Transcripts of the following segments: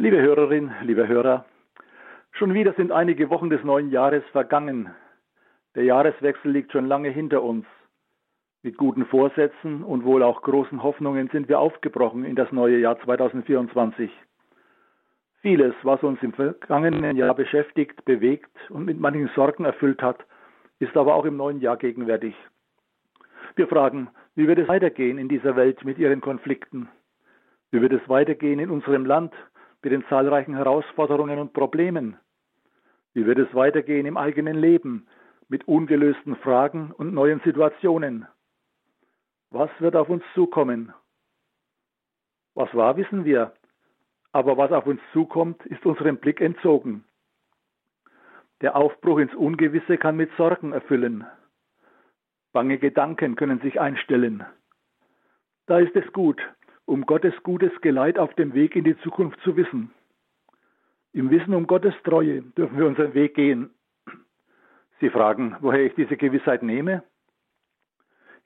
Liebe Hörerin, lieber Hörer, schon wieder sind einige Wochen des neuen Jahres vergangen. Der Jahreswechsel liegt schon lange hinter uns. Mit guten Vorsätzen und wohl auch großen Hoffnungen sind wir aufgebrochen in das neue Jahr 2024. Vieles, was uns im vergangenen Jahr beschäftigt, bewegt und mit manchen Sorgen erfüllt hat, ist aber auch im neuen Jahr gegenwärtig. Wir fragen, wie wird es weitergehen in dieser Welt mit ihren Konflikten? Wie wird es weitergehen in unserem Land mit den zahlreichen Herausforderungen und Problemen? Wie wird es weitergehen im eigenen Leben mit ungelösten Fragen und neuen Situationen? Was wird auf uns zukommen? Was war, wissen wir, aber was auf uns zukommt, ist unserem Blick entzogen. Der Aufbruch ins Ungewisse kann mit Sorgen erfüllen. Bange Gedanken können sich einstellen. Da ist es gut, um Gottes gutes Geleit auf dem Weg in die Zukunft zu wissen. Im Wissen um Gottes Treue dürfen wir unseren Weg gehen. Sie fragen, woher ich diese Gewissheit nehme?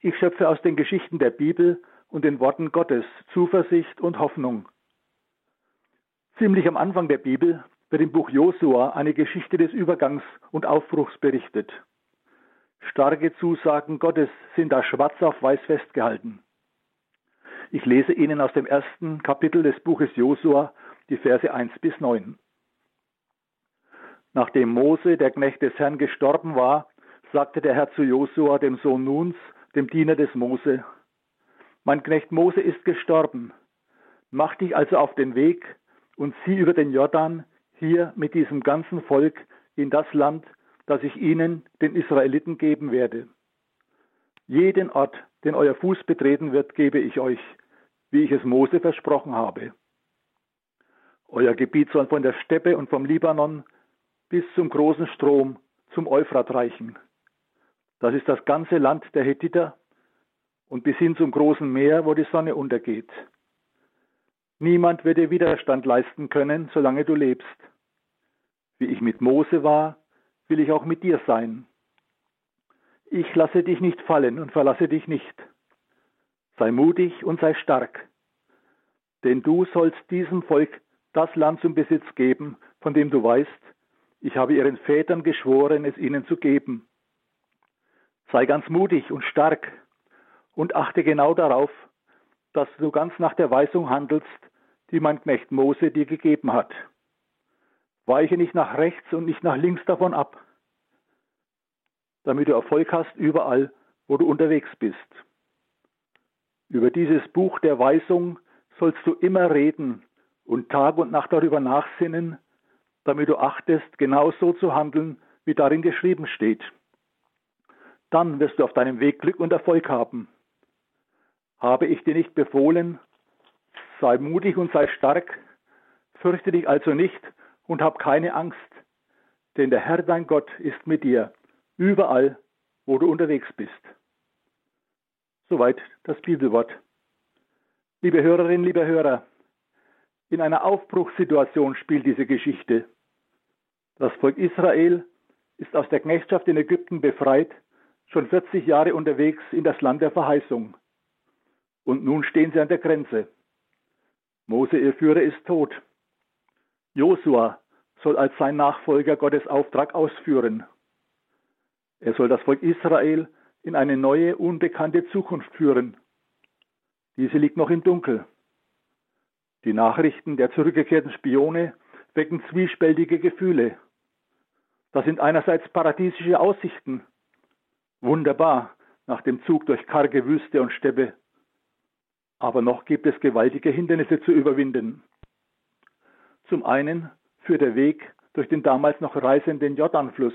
Ich schöpfe aus den Geschichten der Bibel und den Worten Gottes Zuversicht und Hoffnung. Ziemlich am Anfang der Bibel wird im Buch Josua eine Geschichte des Übergangs und Aufbruchs berichtet. Starke Zusagen Gottes sind da schwarz auf weiß festgehalten. Ich lese Ihnen aus dem ersten Kapitel des Buches Josua die Verse 1 bis 9. Nachdem Mose, der Knecht des Herrn, gestorben war, sagte der Herr zu Josua, dem Sohn Nuns, dem Diener des Mose, Mein Knecht Mose ist gestorben. Mach dich also auf den Weg und zieh über den Jordan hier mit diesem ganzen Volk in das Land, das ich ihnen, den Israeliten, geben werde. Jeden Ort, den euer Fuß betreten wird, gebe ich euch, wie ich es Mose versprochen habe. Euer Gebiet soll von der Steppe und vom Libanon bis zum großen Strom, zum Euphrat reichen. Das ist das ganze Land der Hethiter und bis hin zum großen Meer, wo die Sonne untergeht. Niemand wird dir Widerstand leisten können, solange du lebst. Wie ich mit Mose war, will ich auch mit dir sein. Ich lasse dich nicht fallen und verlasse dich nicht. Sei mutig und sei stark, denn du sollst diesem Volk das Land zum Besitz geben, von dem du weißt, ich habe ihren Vätern geschworen, es ihnen zu geben. Sei ganz mutig und stark und achte genau darauf, dass du ganz nach der Weisung handelst, die mein Knecht Mose dir gegeben hat. Weiche nicht nach rechts und nicht nach links davon ab, damit du Erfolg hast überall, wo du unterwegs bist. Über dieses Buch der Weisung sollst du immer reden und Tag und Nacht darüber nachsinnen, damit du achtest, genau so zu handeln, wie darin geschrieben steht. Dann wirst du auf deinem Weg Glück und Erfolg haben. Habe ich dir nicht befohlen, sei mutig und sei stark, fürchte dich also nicht und hab keine Angst, denn der Herr dein Gott ist mit dir, überall, wo du unterwegs bist. Soweit das Bibelwort. Liebe Hörerinnen, liebe Hörer, in einer Aufbruchssituation spielt diese Geschichte. Das Volk Israel ist aus der Knechtschaft in Ägypten befreit, schon 40 Jahre unterwegs in das Land der Verheißung. Und nun stehen sie an der Grenze. Mose, ihr Führer, ist tot. Josua soll als sein Nachfolger Gottes Auftrag ausführen. Er soll das Volk Israel in eine neue, unbekannte Zukunft führen. Diese liegt noch im Dunkel. Die Nachrichten der zurückgekehrten Spione wecken zwiespältige Gefühle. Das sind einerseits paradiesische Aussichten. Wunderbar nach dem Zug durch karge Wüste und Steppe. Aber noch gibt es gewaltige Hindernisse zu überwinden. Zum einen führt der Weg durch den damals noch reißenden Jordanfluss.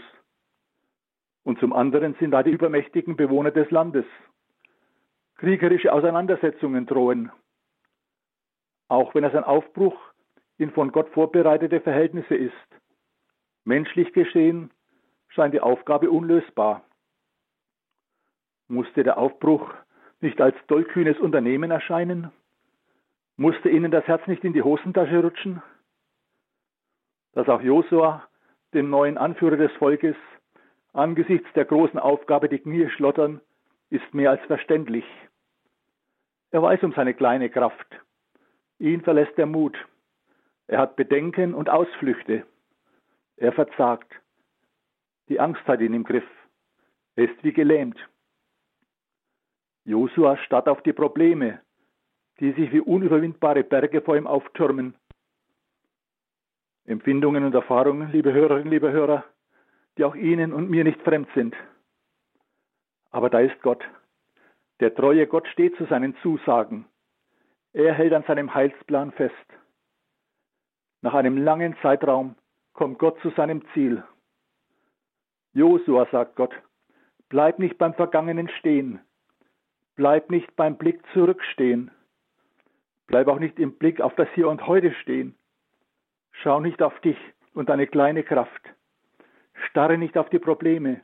Und zum anderen sind da die übermächtigen Bewohner des Landes. Kriegerische Auseinandersetzungen drohen. Auch wenn es ein Aufbruch in von Gott vorbereitete Verhältnisse ist. Menschlich geschehen scheint die Aufgabe unlösbar. Musste der Aufbruch nicht als tollkühnes Unternehmen erscheinen? Musste ihnen das Herz nicht in die Hosentasche rutschen? Dass auch Josua, dem neuen Anführer des Volkes, angesichts der großen Aufgabe die Knie schlottern, ist mehr als verständlich. Er weiß um seine kleine Kraft. Ihn verlässt der Mut. Er hat Bedenken und Ausflüchte. Er verzagt. Die Angst hat ihn im Griff. Er ist wie gelähmt. Josua starrt auf die Probleme, die sich wie unüberwindbare Berge vor ihm auftürmen. Empfindungen und Erfahrungen, liebe Hörerinnen, liebe Hörer, die auch Ihnen und mir nicht fremd sind. Aber da ist Gott. Der treue Gott steht zu seinen Zusagen. Er hält an seinem Heilsplan fest. Nach einem langen Zeitraum kommt Gott zu seinem Ziel. Josua, sagt Gott, bleib nicht beim Vergangenen stehen. Bleib nicht beim Blick zurückstehen. Bleib auch nicht im Blick auf das Hier und Heute stehen. Schau nicht auf dich und deine kleine Kraft. Starre nicht auf die Probleme.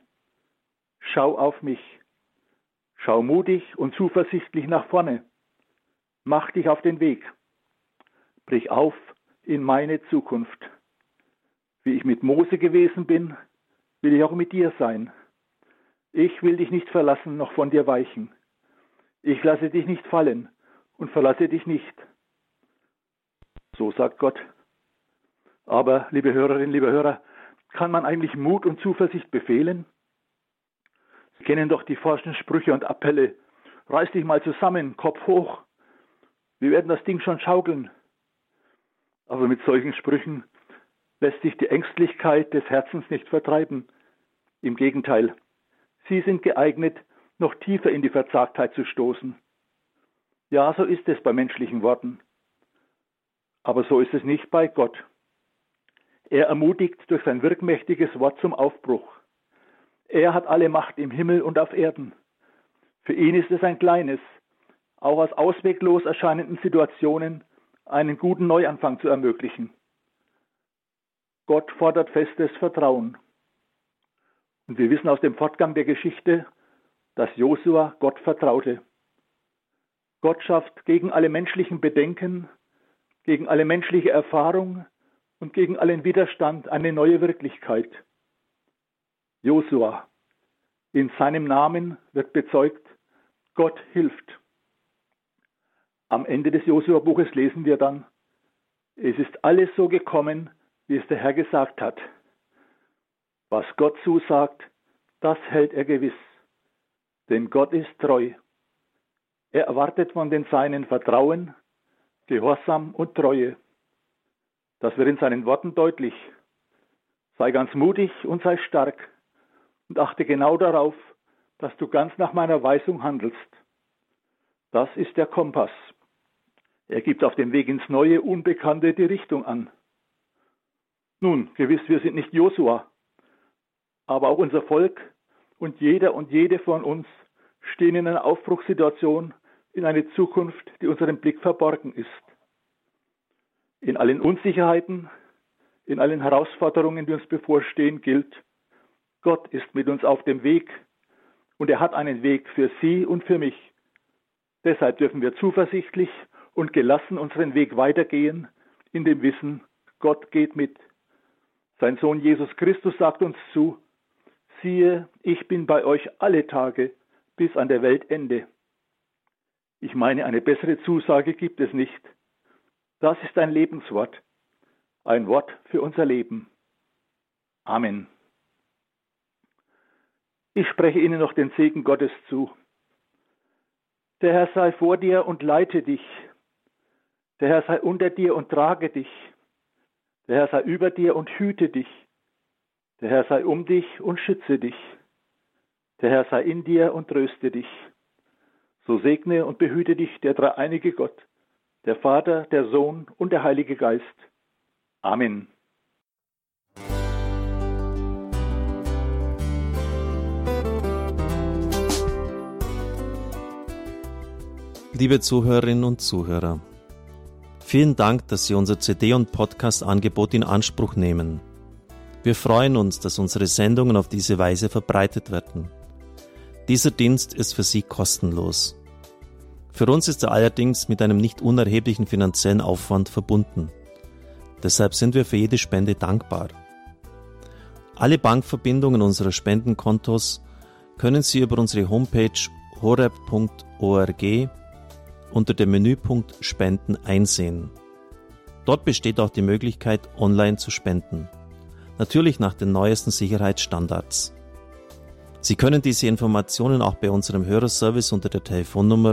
Schau auf mich. Schau mutig und zuversichtlich nach vorne. Mach dich auf den Weg. Brich auf in meine Zukunft. Wie ich mit Mose gewesen bin, will ich auch mit dir sein. Ich will dich nicht verlassen, noch von dir weichen. Ich lasse dich nicht fallen und verlasse dich nicht. So sagt Gott. Aber, liebe Hörerinnen, liebe Hörer, kann man eigentlich Mut und Zuversicht befehlen? Sie kennen doch die forschen Sprüche und Appelle. Reiß dich mal zusammen, Kopf hoch. Wir werden das Ding schon schaukeln. Aber mit solchen Sprüchen lässt sich die Ängstlichkeit des Herzens nicht vertreiben. Im Gegenteil, sie sind geeignet, noch tiefer in die Verzagtheit zu stoßen. Ja, so ist es bei menschlichen Worten. Aber so ist es nicht bei Gott. Er ermutigt durch sein wirkmächtiges Wort zum Aufbruch. Er hat alle Macht im Himmel und auf Erden. Für ihn ist es ein kleines, auch aus ausweglos erscheinenden Situationen einen guten Neuanfang zu ermöglichen. Gott fordert festes Vertrauen. Und wir wissen aus dem Fortgang der Geschichte, dass Josua Gott vertraute. Gott schafft gegen alle menschlichen Bedenken, gegen alle menschliche Erfahrung und gegen allen Widerstand eine neue Wirklichkeit. Josua, in seinem Namen wird bezeugt, Gott hilft. Am Ende des Josua-Buches lesen wir dann, es ist alles so gekommen, wie es der Herr gesagt hat. Was Gott zusagt, das hält er gewiss, denn Gott ist treu. Er erwartet von den Seinen Vertrauen, Gehorsam und Treue. Das wird in seinen Worten deutlich. Sei ganz mutig und sei stark und achte genau darauf, dass du ganz nach meiner Weisung handelst. Das ist der Kompass. Er gibt auf dem Weg ins Neue, Unbekannte die Richtung an. Nun, gewiss, wir sind nicht Josua, aber auch unser Volk und jeder und jede von uns stehen in einer Aufbruchssituation in eine Zukunft, die unserem Blick verborgen ist. In allen Unsicherheiten, in allen Herausforderungen, die uns bevorstehen, gilt, Gott ist mit uns auf dem Weg und er hat einen Weg für Sie und für mich. Deshalb dürfen wir zuversichtlich und gelassen unseren Weg weitergehen, in dem Wissen, Gott geht mit. Sein Sohn Jesus Christus sagt uns zu, siehe, ich bin bei euch alle Tage bis an der Weltende. Ich meine, eine bessere Zusage gibt es nicht. Das ist ein Lebenswort, ein Wort für unser Leben. Amen. Ich spreche Ihnen noch den Segen Gottes zu. Der Herr sei vor dir und leite dich. Der Herr sei unter dir und trage dich. Der Herr sei über dir und hüte dich. Der Herr sei um dich und schütze dich. Der Herr sei in dir und tröste dich. So segne und behüte dich der dreieinige Gott, der Vater, der Sohn und der Heilige Geist. Amen. Liebe Zuhörerinnen und Zuhörer, Vielen Dank, dass Sie unser CD- und Podcast-Angebot in Anspruch nehmen. Wir freuen uns, dass unsere Sendungen auf diese Weise verbreitet werden. Dieser Dienst ist für Sie kostenlos. Für uns ist er allerdings mit einem nicht unerheblichen finanziellen Aufwand verbunden. Deshalb sind wir für jede Spende dankbar. Alle Bankverbindungen unserer Spendenkontos können Sie über unsere Homepage horeb.org unter dem Menüpunkt Spenden einsehen. Dort besteht auch die Möglichkeit, online zu spenden. Natürlich nach den neuesten Sicherheitsstandards. Sie können diese Informationen auch bei unserem Hörerservice unter der Telefonnummer